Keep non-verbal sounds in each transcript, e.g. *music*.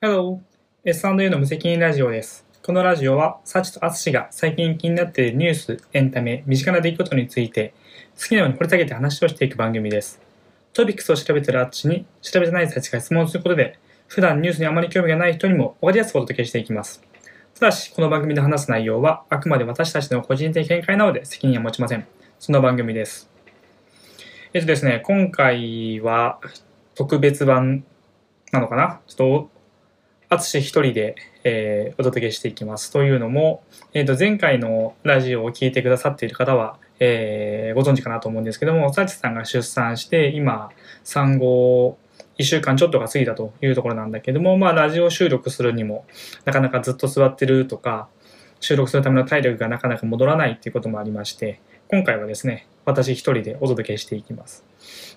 Hello! S&A の無責任ラジオです。このラジオは、サチとアツシが最近気になっているニュース、エンタメ、身近な出来事について、好きなように掘り下げて話をしていく番組です。トピックスを調べているアツシに、調べてないサチが質問することで、普段ニュースにあまり興味がない人にも分かりやすくお届けしていきます。ただし、この番組で話す内容は、あくまで私たちの個人的見解なので責任は持ちません。そんな番組です。えっとですね、今回は特別版なのかな？ちょっと淳一人で、えーお届けしていきます。というのも、えー、と前回のラジオを聞いてくださっている方は、えーご存知かなと思うんですけども、サチさんが出産して、今、産後1週間ちょっとが過ぎたというところなんだけども、まあ、ラジオ収録するにも、なかなかずっと座ってるとか、収録するための体力がなかなか戻らないっていうこともありまして、今回はですね、私一人でお届けしていきます。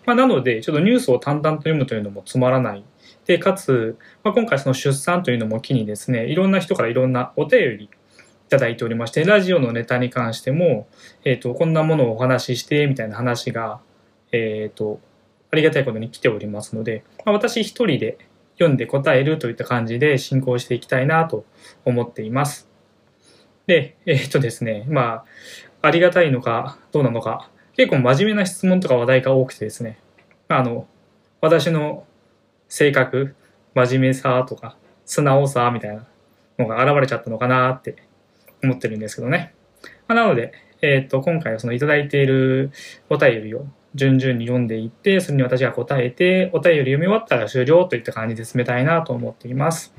まあ、なので、ちょっとニュースを淡々と読むというのもつまらない。で、かつ、まあ、今回その出産というのも機にですね、いろんな人からいろんなお便りいただいておりまして、ラジオのネタに関しても、えっ、と、こんなものをお話しして、みたいな話が、えっ、と、ありがたいことに来ておりますので、まあ、私一人で読んで答えるといった感じで進行していきたいなと思っています。で、えっ、とですね、まあ、ありがたいのかどうなのか、結構真面目な質問とか話題が多くてですね、あの、私の性格、真面目さとか、素直さみたいなのが現れちゃったのかなって思ってるんですけどね。まあなので、えっ、と、今回はそのいただいているお便りを順々に読んでいって、それに私が答えて、お便り読み終わったら終了といった感じで進めたいなと思っています。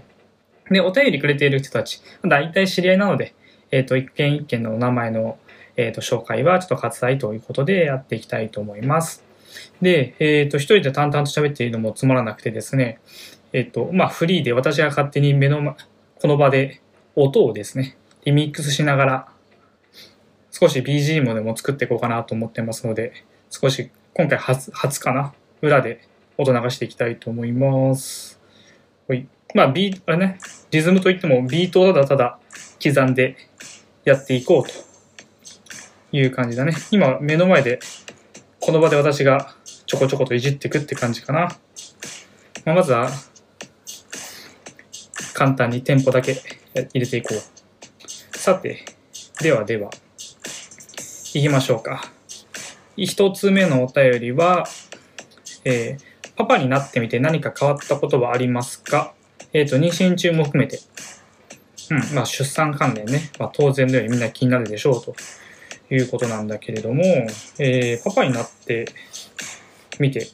で、お便りくれている人たち、大体知り合いなので、えっ、と、一件一件のお名前の、えー、と紹介はちょっと割愛ということでやっていきたいと思います。で、えっ、と、一人で淡々と喋っているのもつまらなくてですね、えっ、と、まあ、フリーで私が勝手に目の前、この場で音をですね、リミックスしながら、少し BGM でも作っていこうかなと思ってますので、少し今回初初かな裏で音流していきたいと思います。ほい。まあ、ビーあれね、リズムといってもビートをただただ刻んでやっていこうという感じだね。今目の前でこの場で私がちょこちょこといじっていくって感じかな。まあ、まずは簡単にテンポだけ入れていこう。さて、ではでは、行きましょうか。一つ目のお便りは、えーパパになってみて何か変わったことはありますか？えっ、と、妊娠中も含めて。うん、まあ出産関連ね。まあ当然のようにみんな気になるでしょうということなんだけれども、えーパパになってみて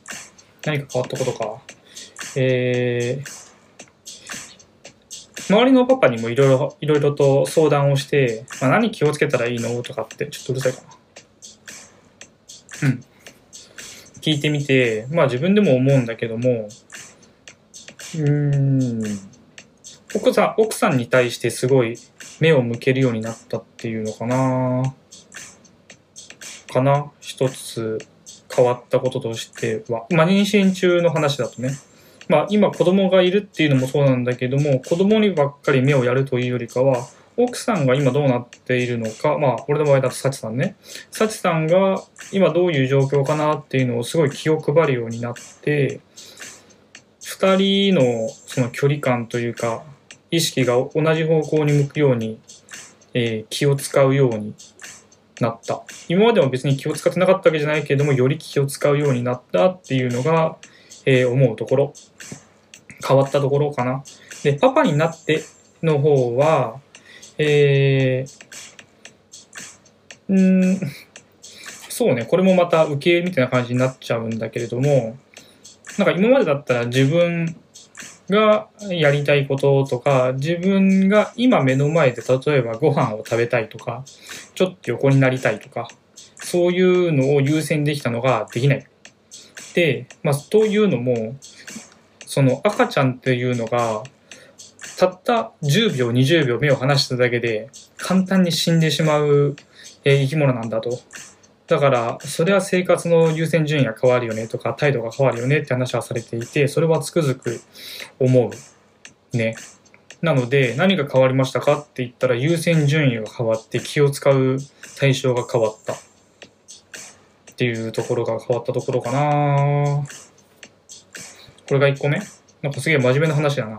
何か変わったことか。えー周りのパパにもいろいろ、いろいろと相談をして、まあ、何気をつけたらいいの？とかって、ちょっとうるさいかな。うん。聞いてみて、まあ自分でも思うんだけども、うん、奥さん、奥さんに対してすごい目を向けるようになったっていうのかなかな？一つ変わったこととしては。まあ妊娠中の話だとね。まあ今子供がいるっていうのもそうなんだけども、子供にばっかり目をやるというよりかは、奥さんが今どうなっているのか、まあ俺の場合だとサチさんね。サチさんが今どういう状況かなっていうのをすごい気を配るようになって、二人のその距離感というか、意識が同じ方向に向くように、えー気を使うようになった。今までも別に気を使ってなかったわけじゃないけれども、より気を使うようになったっていうのが、えー思うところ。変わったところかな。で、パパになっての方は、えー、うーん、そうね、これもまた受け入れみたいな感じになっちゃうんだけれども、なんか今までだったら自分がやりたいこととか、自分が今目の前で例えばご飯を食べたいとか、ちょっと横になりたいとか、そういうのを優先できたのができない。で、まあ、というのも、その赤ちゃんっていうのが、たった10秒、20秒目を離しただけで、簡単に死んでしまう、生き物なんだと。だから、それは生活の優先順位が変わるよねとか、態度が変わるよねって話はされていて、それはつくづく思う。ね。なので、何が変わりましたかって言ったら、優先順位が変わって気を使う対象が変わった。っていうところが変わったところかなこれが1個目なんかすげえ真面目な話だな。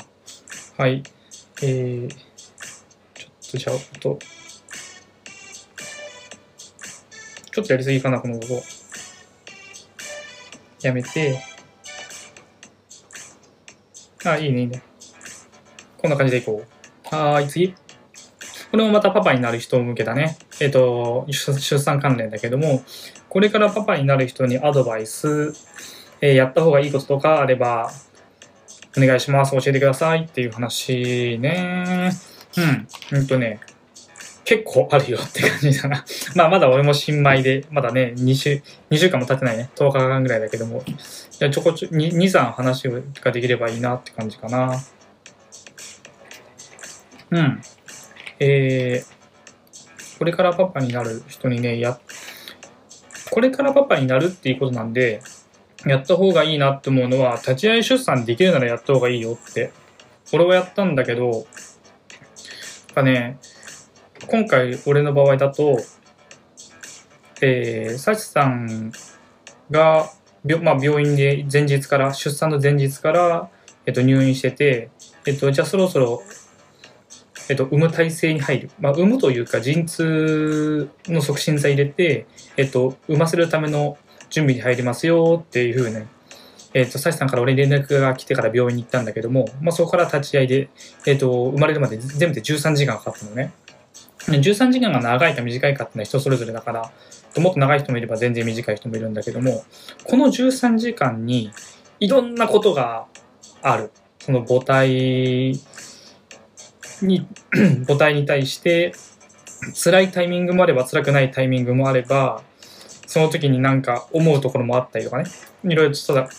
はい。えー、ちょっとじゃあ、音。ちょっとやりすぎかな、この音。やめて。あ、いいね、いいね。こんな感じでいこう。はーい、次。これもまたパパになる人向けだね。えっ、と、出産関連だけども、これからパパになる人にアドバイス、えーやった方がいいこととかあれば、お願いします。教えてくださいっていう話ね。うん。うんとね、結構あるよって感じだな。*laughs* まあまだ俺も新米で、まだね、2週、2週間も経ってないね。10日間ぐらいだけども、いやちょこちょ、2、3話ができればいいなって感じかな。うん。えー、これからパパになる人にね、や、これからパパになるっていうことなんで、やった方がいいなって思うのは、立ち会い出産できるならやった方がいいよって。俺はやったんだけど、なんかね、今回俺の場合だと、えー、サチさんが、病まあ、病院で前日から、出産の前日から、えっと、入院してて、えっと、じゃあそろそろ、えっと、産む体制に入る。まあ、産むというか、陣痛の促進剤入れて、えっと、産ませるための準備に入りますよっていうふうね、えっと、サシさんから俺に連絡が来てから病院に行ったんだけども、まあ、そこから立ち会いで、えっと、生まれるまで全部で13時間かかったのね。13時間が長いか短いかっていうのは人それぞれだから、もっと長い人もいれば全然短い人もいるんだけども、この13時間にいろんなことがある。その母体に、*clears throat* 母体に対して辛いタイミングもあれば辛くないタイミングもあれば、その時になんか思うところもあったりとかね。いろいろとただ、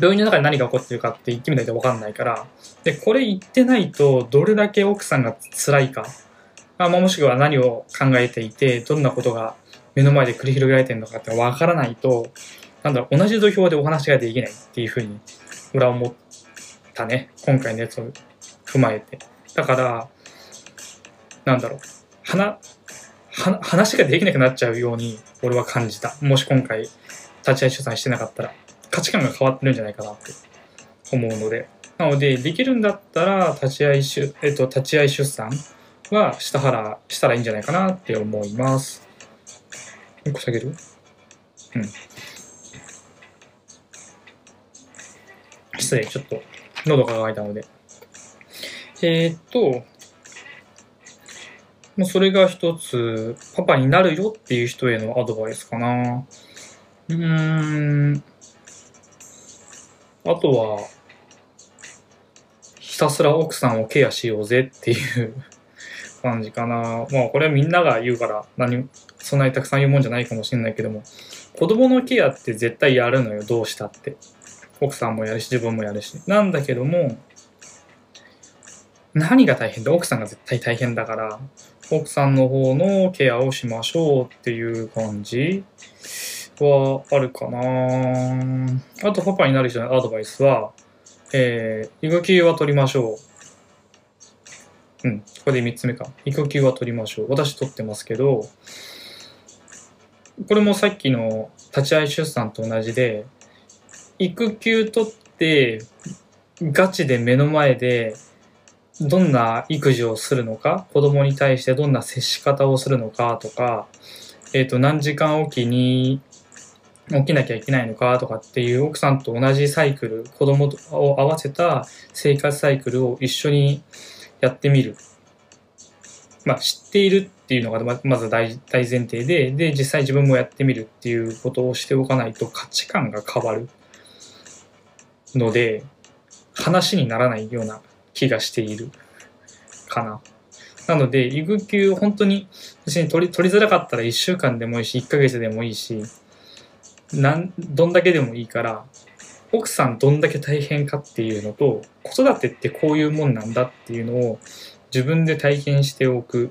病院の中で何が起こってるかって言ってみないと分かんないから、で、これ言ってないとどれだけ奥さんが辛いか、まあ、もしくは何を考えていて、どんなことが目の前で繰り広げられてるのかって分からないと、なんだろう、同じ土俵でお話ができないっていうふうに、俺は思ったね。今回のやつを踏まえて。だから、なんだろう、話、は話ができなくなっちゃうように、俺は感じた。もし今回、立ち会い出産してなかったら、価値観が変わってるんじゃないかなって思うので。なので、できるんだったら、立ち会い出、えっと、立ち会い出産はしたはら、したらいいんじゃないかなって思います。一個下げる？うん。失礼、ちょっと喉が渇いたので。えー、っと、もうそれが一つ、パパになるよっていう人へのアドバイスかな。うーん。あとは、ひたすら奥さんをケアしようぜっていう感じかな。まあこれはみんなが言うから何、そんなにたくさん言うもんじゃないかもしれないけども、子供のケアって絶対やるのよ、どうしたって。奥さんもやるし、自分もやるし。なんだけども、何が大変で奥さんが絶対大変だから、奥さんの方のケアをしましょうっていう感じはあるかなあとパパになる人のアドバイスは、えー、育休は取りましょう。うん、これで3つ目か。育休は取りましょう。私取ってますけど、これもさっきの立ち会い出産と同じで、育休取って、ガチで目の前で、どんな育児をするのか、子供に対してどんな接し方をするのかとか、えっ、と、何時間おきに起きなきゃいけないのかとかっていう奥さんと同じサイクル、子供を合わせた生活サイクルを一緒にやってみる。まあ、知っているっていうのがまず大大前提で、で、実際自分もやってみるっていうことをしておかないと価値観が変わるので、話にならないような気がしているかな。なので、育休本当に別に取り取りづらかったら1週間でもいいし、1ヶ月でもいいし、なんどんだけでもいいから、奥さんどんだけ大変かっていうのと、子育てってこういうもんなんだっていうのを自分で体験しておく。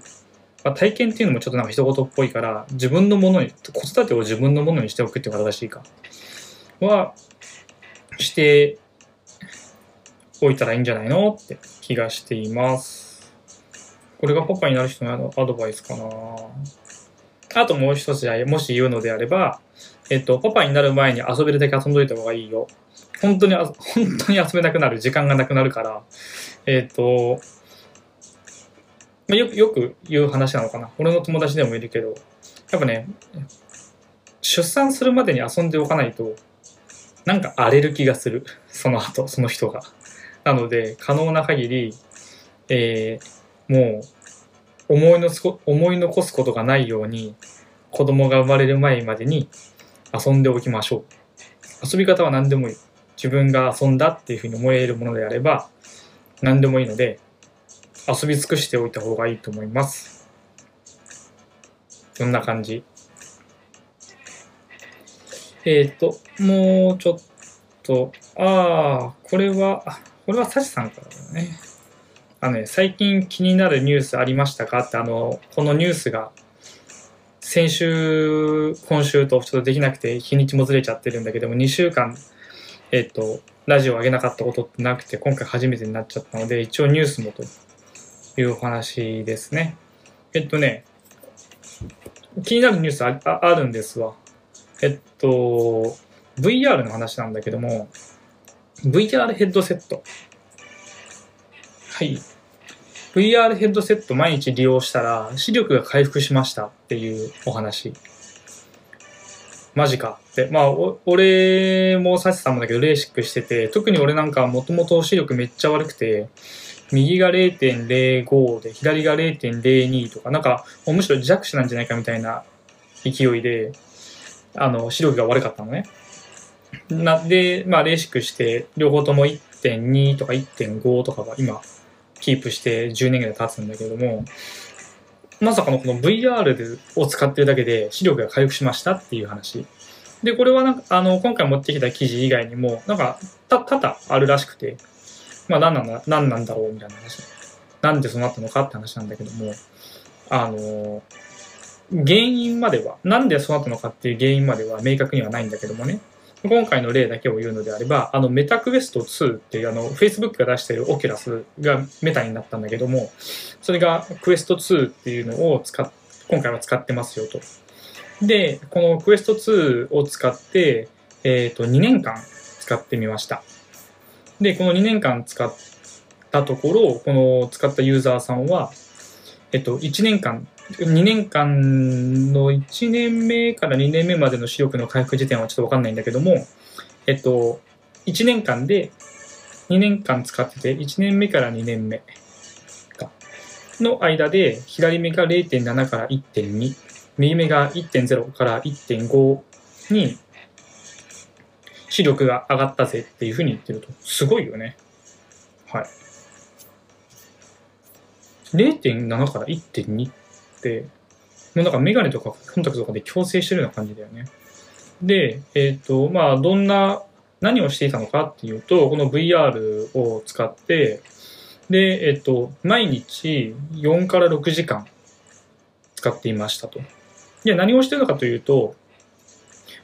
まあ、体験っていうのもちょっとなんか一言っぽいから、自分のものに、子育てを自分のものにしておくっていうのが正しいか。は、しておいたらいいんじゃないのって気がしています。これがパパになる人のアドバイスかな。あともう一つもし言うのであれば、えっと、パパになる前に遊べるだけ遊んどいた方がいいよ。本当に、本当に遊べなくなる、時間がなくなるから、えっ、と、まあ、よく、よく言う話なのかな。俺の友達でもいるけど、やっぱね、出産するまでに遊んでおかないと、なんか荒れる気がする。*laughs* その後、その人が。なので、可能な限り、えーもう、思いのすこ思い残すことがないように、子供が生まれる前までに遊んでおきましょう。遊び方は何でもいい。自分が遊んだっていうふうに思えるものであれば、何でもいいので、遊び尽くしておいた方がいいと思います。こんな感じ。えっ、と、もうちょっと、ああ、これは、これはサチさんからだね。あのね、最近気になるニュースありましたか？って、あの、このニュースが、先週、今週とちょっとできなくて日にちもずれちゃってるんだけども、2週間、えっ、と、ラジオを上げなかったことってなくて、今回初めてになっちゃったので、一応ニュースもというお話ですね。えっとね、気になるニュースあああるんですわ。えっと、VR の話なんだけども、VR ヘッドセット。はい。VR ヘッドセット毎日利用したら視力が回復しましたっていうお話。マジか。まあ、俺もサチさんもだけどレーシックしてて、特に俺なんかもともと視力めっちゃ悪くて、右が0.05で左が0.02とか、なんかむしろ弱視なんじゃないかみたいな勢いで、あの、視力が悪かったのね。なで、まあ、レーシックして、両方とも1.2とか1.5とかが今、キープして10年ぐらい経つんだけども、まさかのこの VR を使ってるだけで視力が回復しましたっていう話。で、これはなんか、あの、今回持ってきた記事以外にも、なんか、た、多々あるらしくて、まあ、何なんだ、何なんだろうみたいな話。なんでそうなったのかって話なんだけども、あの、原因までは、なんでそうなったのかっていう原因までは明確にはないんだけどもね、今回の例だけを言うのであれば、あの Meta Quest 2っていうあの Facebook が出している Oculus が Meta になったんだけども、それが Quest 2っていうのを使っ、今回は使ってますよと。で、この Quest 2を使って、えっ、と、2年間使ってみました。で、この2年間使ったところ、この使ったユーザーさんは、えっと、1年間、2年間の1年目から2年目までの視力の回復時点はちょっとわかんないんだけども、えっと、1年間で、2年間使ってて、1年目から2年目の間で、左目が0.7から1.2、右目が1.0から1.5に視力が上がったぜっていうふうに言ってると。すごいよね。はい。0.7から1.2って、もうなんかメガネとかコンタクトとかで矯正してるような感じだよね。で、えっ、と、まあ、どんな、何をしていたのかっていうと、この VR を使って、で、えっ、と、毎日4から6時間使っていましたと。で、何をしてるのかというと、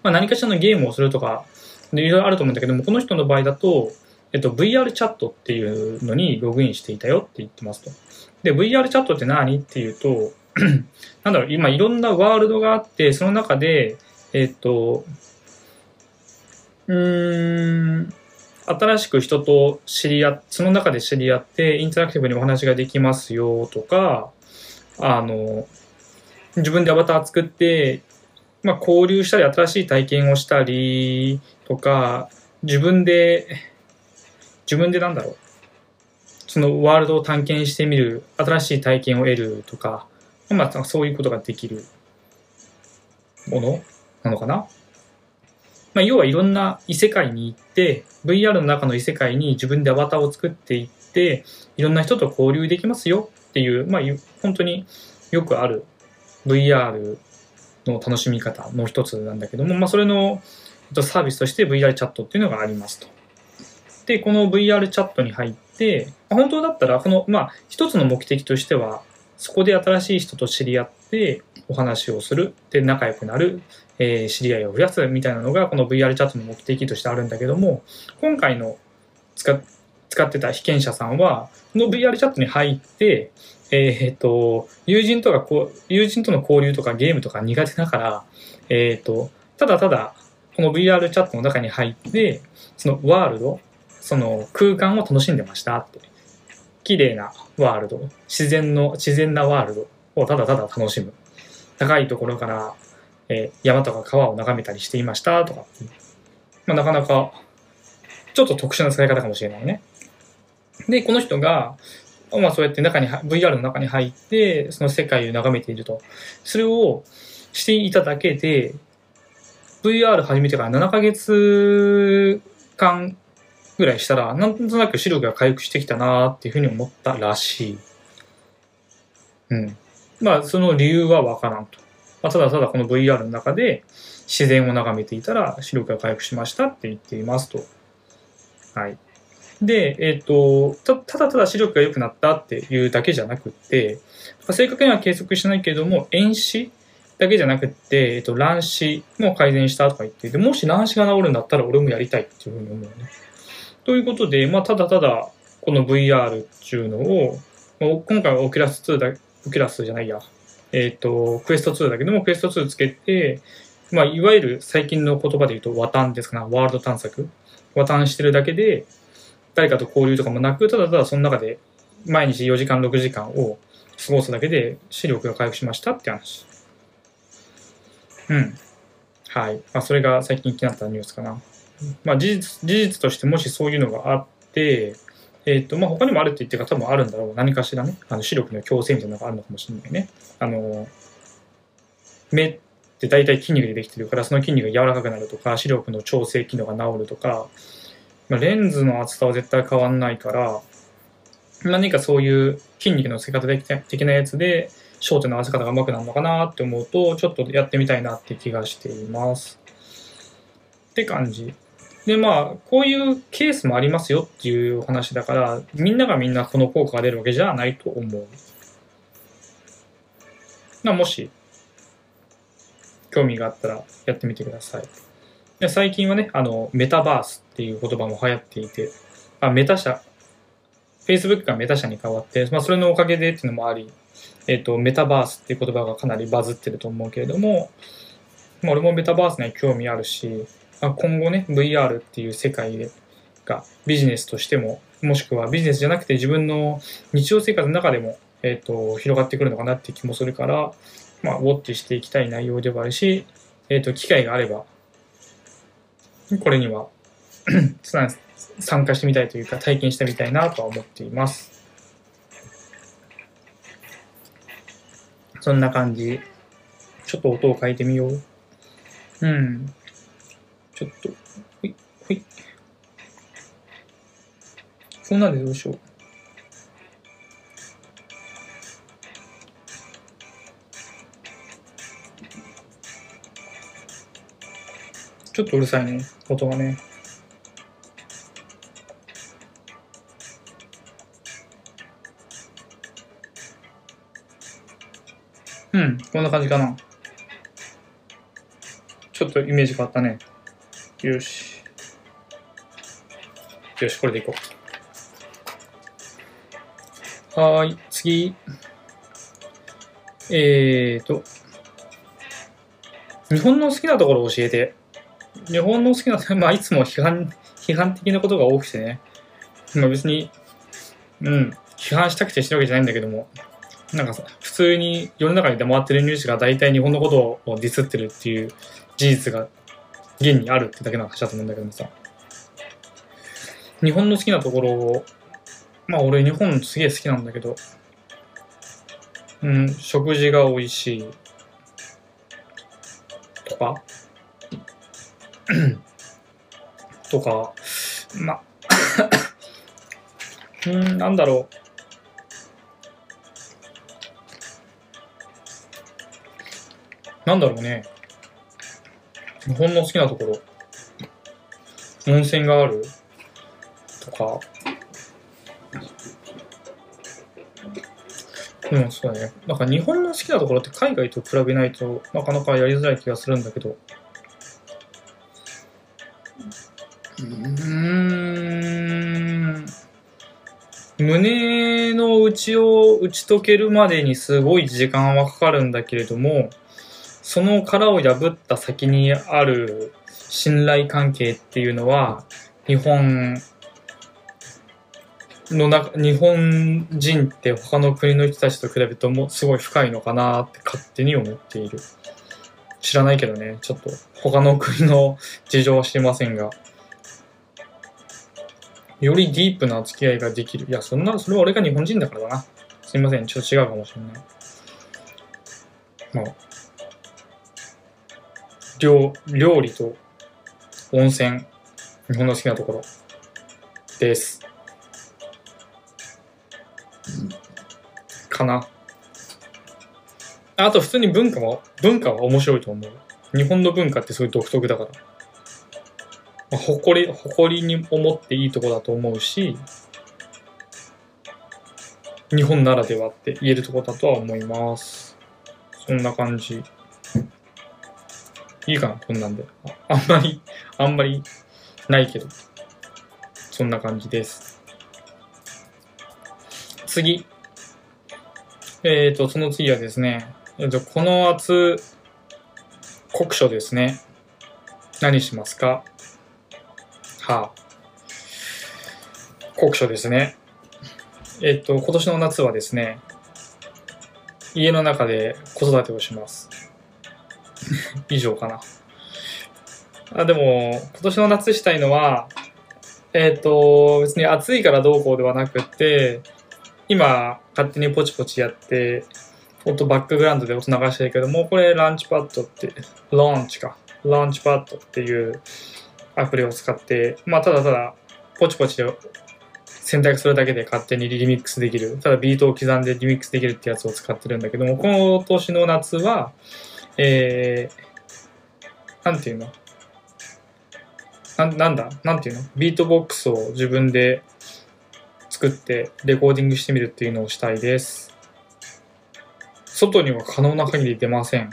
まあ、何かしらのゲームをするとか、いろいろあると思うんだけども、この人の場合だと、えっと、VR チャットっていうのにログインしていたよって言ってますと。で、VR チャットって何っていうと、*clears throat* なんだろう、今いろんなワールドがあって、その中で、えっと、うーん、新しく人と知り合っ、その中で知り合って、インタラクティブにお話ができますよとか、あの、自分でアバター作って、まあ、交流したり、新しい体験をしたりとか、自分で、自分でなんだろう、そのワールドを探検してみる、新しい体験を得るとか、まあ、そういうことができるものなのかな。まあ、要はいろんな異世界に行って、VR の中の異世界に自分でアバターを作っていって、いろんな人と交流できますよっていう、まあ、本当によくある VR の楽しみ方の一つなんだけども、まあ、それのサービスとして VR チャットっていうのがありますと。で、この VR チャットに入って、本当だったら、この、まあ、一つの目的としては、そこで新しい人と知り合ってお話をする、で、仲良くなる、えー知り合いを増やすみたいなのが、この VR チャットの目的としてあるんだけども、今回の使っ使ってた被験者さんは、この VR チャットに入って、えっ、と、友人とかこう、友人との交流とかゲームとか苦手だから、えっ、と、ただただこの VR チャットの中に入って、そのワールド、その空間を楽しんでましたって。綺麗なワールド、自然の、自然なワールドをただただ楽しむ。高いところから、えー山とか川を眺めたりしていましたとか。まあ、なかなか、ちょっと特殊な使い方かもしれないね。で、この人が、まあそうやって中に、VR の中に入って、その世界を眺めていると。それをしていただけで、VR 始めてから7ヶ月間ぐらいしたら、なんとなく視力が回復してきたなーっていうふうに思ったらしい。うん。まあその理由はわからんと。まあ、ただただこの VR の中で自然を眺めていたら視力が回復しましたって言っていますと。はい。で、えっ、とた、ただただ視力が良くなったっていうだけじゃなくって、正確には計測してないけれども、遠視だけじゃなくて、えっ、と、乱視も改善したとか言っていて、もし乱視が治るんだったら俺もやりたいっていうふうに思うね。ということで、まあ、ただただこの VR っていうのを、まあ今回は Oculus 2だ、 Oculus じゃないや、えっ、と、 Quest 2だけども、 Quest 2つけて、まあ、いわゆる最近の言葉で言うと、和探ですかな、ワールド探索。和探してるだけで、誰かと交流とかもなく、ただただその中で、毎日4時間、6時間を過ごすだけで、視力が回復しましたって話。うん。はい。まあ、それが最近気になったニュースかな。まあ、事実、事実としてもしそういうのがあって、えっ、と、まあ、他にもあるって言ってる方もあるんだろう。何かしらね、あの視力の矯正みたいなのがあるのかもしれないね。あの、目って大体筋肉でできてるから、その筋肉が柔らかくなるとか、視力の調整機能が治るとか、まあ、レンズの厚さは絶対変わんないから、何かそういう筋肉の付け方的なやつで、焦点の合わせ方が上手くなるのかなって思うと、ちょっとやってみたいなって気がしています。って感じ。で、まあ、こういうケースもありますよっていう話だから、みんながみんなこの効果が出るわけじゃないと思う。ま、もし、興味があったらやってみてください。で最近はね、あの、メタバースっていう言葉も流行っていて、あメタ社、Facebook がメタ社に変わって、まあ、それのおかげでっていうのもあり、えっ、と、メタバースっていう言葉がかなりバズってると思うけれども、まあ、俺もメタバースに興味あるし、まあ、今後ね、VR っていう世界でがビジネスとしても、もしくはビジネスじゃなくて自分の日常生活の中でも、えっ、と、広がってくるのかなって気もするから、まあ、ウォッチしていきたい内容ではあるし、えっ、と、機会があれば、これには *clears throat* 参加してみたいというか、体験してみたいなとは思っています。そんな感じ。ちょっと音を変えてみよう。うん。ちょっと、ほい、ほい。こんなんでどうしよう。ちょっとうるさいね、音がね。うん、こんな感じかな。ちょっとイメージ変わったね。よし。よし、これでいこう。はーい、次。えーと。日本の好きなところ教えて。日本の好きな、*laughs* まあ、いつも批判、批判的なことが多くてね。まあ別に、うん、批判したくてしてるわけじゃないんだけども、なんかさ、普通に世の中に出回ってるニュースが大体日本のことをディスってるっていう事実が現にあるってだけの話だと思うんだけどもさ。日本の好きなところを、まあ俺日本すげえ好きなんだけど、うん、食事が美味しいとか、*clears throat* とか、ま、*coughs* うん、なんだろう。なんだろうね。日本の好きなところ。温泉があるとか。うん、そうだね。なんか日本の好きなところって海外と比べないとなかなかやりづらい気がするんだけど。うん。胸の内を打ち解けるまでにすごい時間はかかるんだけれども、その殻を破った先にある信頼関係っていうのは、日本の中、日本人って他の国の人たちと比べるともすごい深いのかなって勝手に思っている。知らないけどね、ちょっと他の国の事情は知りませんが。よりディープな付き合いができる。いや、そんな、それは俺が日本人だからだな。すいません、ちょっと違うかもしれない。まあ、料料理と温泉、日本の好きなところです。かな。あと普通に文化も、文化は面白いと思う。日本の文化ってすごい独特だから。誇り、誇りに思っていいとこだと思うし、日本ならではって言えるとこだとは思います。そんな感じ。いいかな、こんなんで。あ *laughs* んまり、あんまりないけど。そんな感じです。次。えっ、ー、と、その次はですね、えっ、と、この夏、国書ですね。何しますか？はあ。国書ですね。えっ、と、今年の夏はですね、家の中で子育てをします。*laughs* 以上かな。あ、でも、今年の夏したいのは、えっ、と、別に暑いからどうこうではなくて、今、勝手にポチポチやって、音バックグラウンドで音流してるけども、これランチパッドって、ランチか。ランチパッドっていうアプリを使って、まあ、ただただ、ポチポチで選択するだけで勝手にリミックスできる。ただビートを刻んでリミックスできるってやつを使ってるんだけども、この年の夏は、えー、なんていうの？ななんだ？なんていうの？ビートボックスを自分で作ってレコーディングしてみるっていうのをしたいです。外には可能な限り出ません。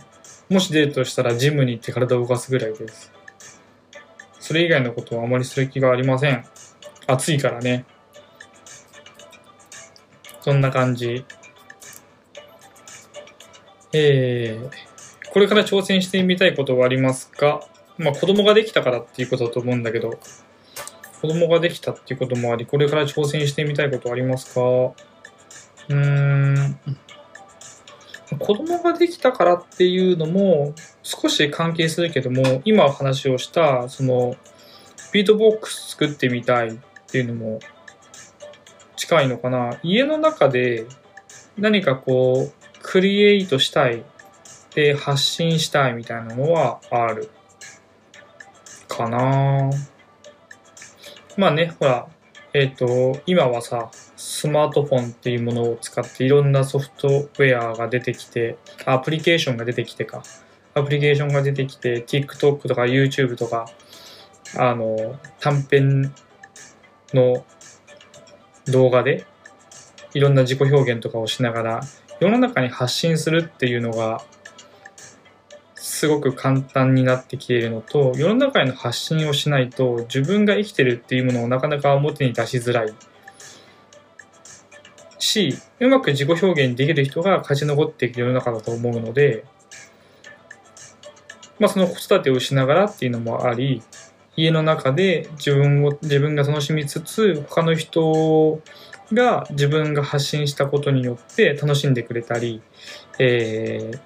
もし出るとしたらジムに行って体を動かすぐらいです。それ以外のことはあまりする気がありません。暑いからね。そんな感じ。えー、これから挑戦してみたいことはありますか？まあ子供ができたからっていうことだと思うんだけど、子供ができたっていうこともあり、これから挑戦してみたいことありますか？うーん。子供ができたからっていうのも少し関係するけども、今お話をした、その、ビートボックス作ってみたいっていうのも近いのかな。家の中で何かこう、クリエイトしたいで発信したいみたいなのはあるかな。まあね、ほら、えっ、ー、と、今はさ、スマートフォンっていうものを使っていろんなソフトウェアが出てきて、アプリケーションが出てきてか、アプリケーションが出てきて、TikTok とか YouTube とか、あの、短編の動画で、いろんな自己表現とかをしながら、世の中に発信するっていうのがすごく簡単になってきているのと世の中への発信をしないと自分が生きてるっていうものをなかなか表に出しづらい。しうまく自己表現できる人が勝ち残っていく世の中だと思うので、まあ、その子育てをしながらっていうのもあり家の中で自分を自分が楽しみつつ他の人が自分が発信したことによって楽しんでくれたり、えー、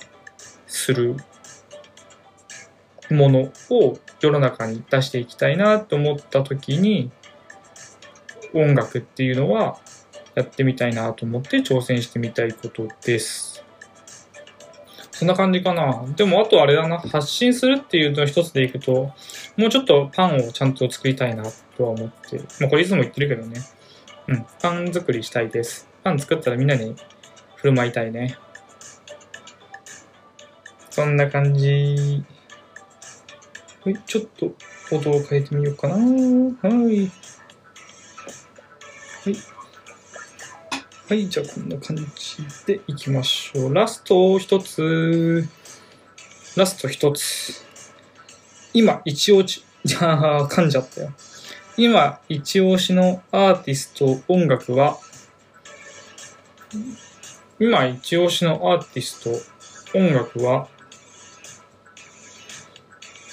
するものを世の中に出していきたいなと思った時に音楽っていうのはやってみたいなと思って挑戦してみたいことです。そんな感じかな。でもあとあれだな、発信するっていうの一つでいくと、もうちょっとパンをちゃんと作りたいなとは思って、まあこれいつも言ってるけどね。うん、パン作りしたいです。パン作ったらみんなに振る舞いたいね。そんな感じはい、ちょっと音を変えてみようかな。はい。はい。はい、じゃあこんな感じでいきましょう。ラスト一つ。ラスト一つ。今、一押し、*laughs* じゃあ、噛んじゃったよ。今、一押しのアーティスト、音楽は、今、一押しのアーティスト、音楽は、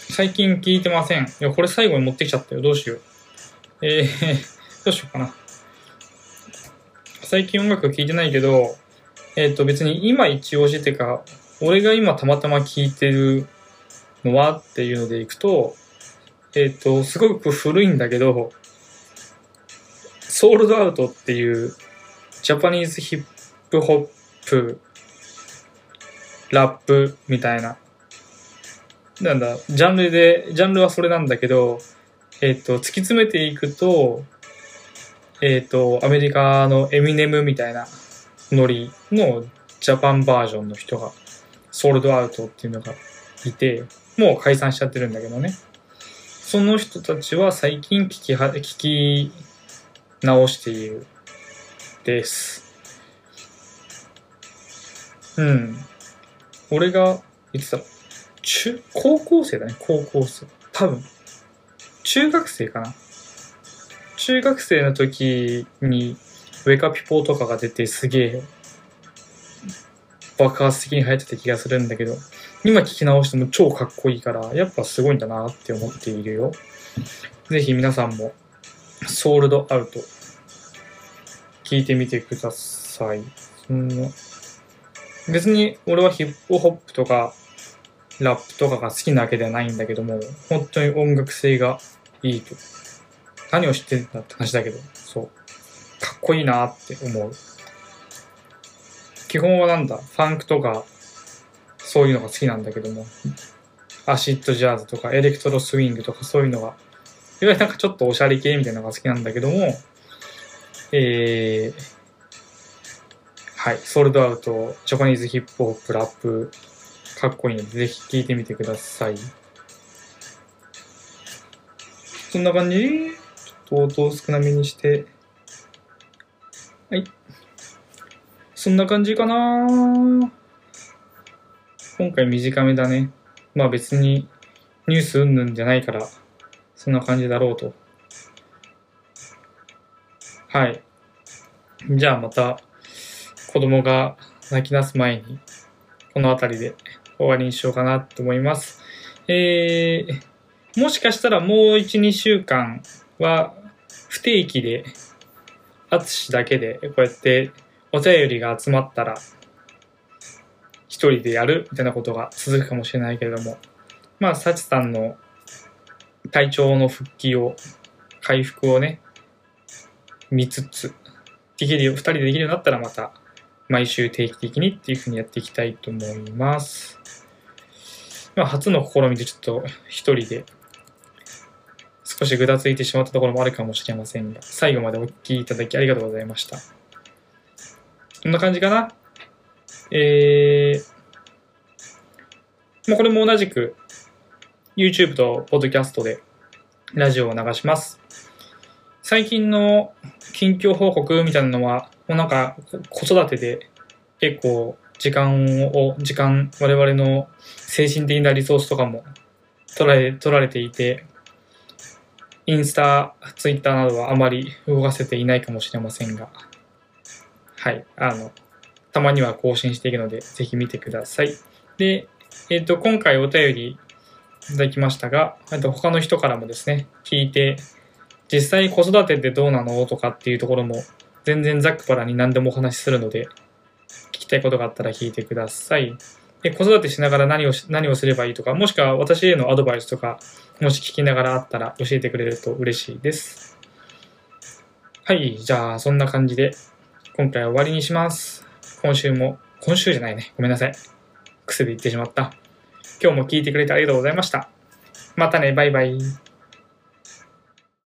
最近聞いてません。いや、これ最後に持ってきちゃったよ。どうしよう。えー、*laughs* どうしようかな。最近音楽聴いてないけど、えっ、ー、と別に今一押しっていうか、俺が今たまたま聴いてるのはっていうのでいくと、えっ、ー、と、すごく古いんだけど、ソールドアウトっていうジャパニーズヒップホップ、ラップみたいな。なんだ、ジャンルで、ジャンルはそれなんだけど、えっ、ー、と、突き詰めていくと、えっ、ー、と、アメリカのエミネムみたいなノリのジャパンバージョンの人が、ソールドアウトっていうのがいて、もう解散しちゃってるんだけどね。その人たちは最近聞きは、聞き直しているです。うん。俺が言ってた、中、高校生だね、高校生。多分。中学生かな。中学生の時に、ウェカピポとかが出てすげえ爆発的に流行ってた気がするんだけど、今聞き直しても超かっこいいから、やっぱすごいんだなって思っているよ。ぜひ皆さんも、ソールドアウト、聞いてみてください。そん別に俺はヒップホップとか、ラップとかが好きなわけではないんだけども、本当に音楽性がいいと。何を知ってんだって話だけど、そう。かっこいいなって思う。基本はなんだ、ファンクとか、そういうのが好きなんだけども、アシッドジャズとかエレクトロスイングとかそういうのが、いわゆるなんかちょっとおしゃれ系みたいなのが好きなんだけども、えー、はい、ソールドアウト、ジャパニーズヒップホップ、ラップ、かっこいいので、ぜひ聴いてみてください。そんな感じ？ちょっと音を少なめにして。はい。そんな感じかな今回短めだね。まあ別にニュースうんぬんじゃないから、そんな感じだろうと。はい。じゃあまた子供が泣き出す前に、この辺りで終わりにしようかなと思います。えー、もしかしたらもう1、2週間は不定期で、あつしだけでこうやってお便りが集まったら、一人でやるみたいなことが続くかもしれないけれども、まあ、サチさんの体調の復帰を、回復をね、見つつ、できるよ、二人でできるようになったらまた、毎週定期的にっていうふうにやっていきたいと思います。まあ、初の試みでちょっと一人で少しぐだついてしまったところもあるかもしれませんが、最後までお聞きいただきありがとうございました。こんな感じかな？えー、まあ、これも同じく YouTube と Podcast でラジオを流します。最近の近況報告みたいなのは、もうなんか子育てで結構時間を、時間、我々の精神的なリソースとかも取られ取られていて、インスタ、ツイッターなどはあまり動かせていないかもしれませんが、はい、あの、たまには更新していくので、ぜひ見てください。で、えっ、ー、と、今回お便りいただきましたが、あと他の人からもですね、聞いて、実際子育てってどうなのとかっていうところも、全然ざっくばらに何でもお話しするので、聞きたいことがあったら聞いてください。で、子育てしながら何を何をすればいいとか、もしくは私へのアドバイスとか、もし聞きながらあったら教えてくれると嬉しいです。はい、じゃあそんな感じで今回は終わりにします。今週も、今週じゃないね。ごめんなさい。癖で言ってしまった。今日も聞いてくれてありがとうございました。またね、バイバイ。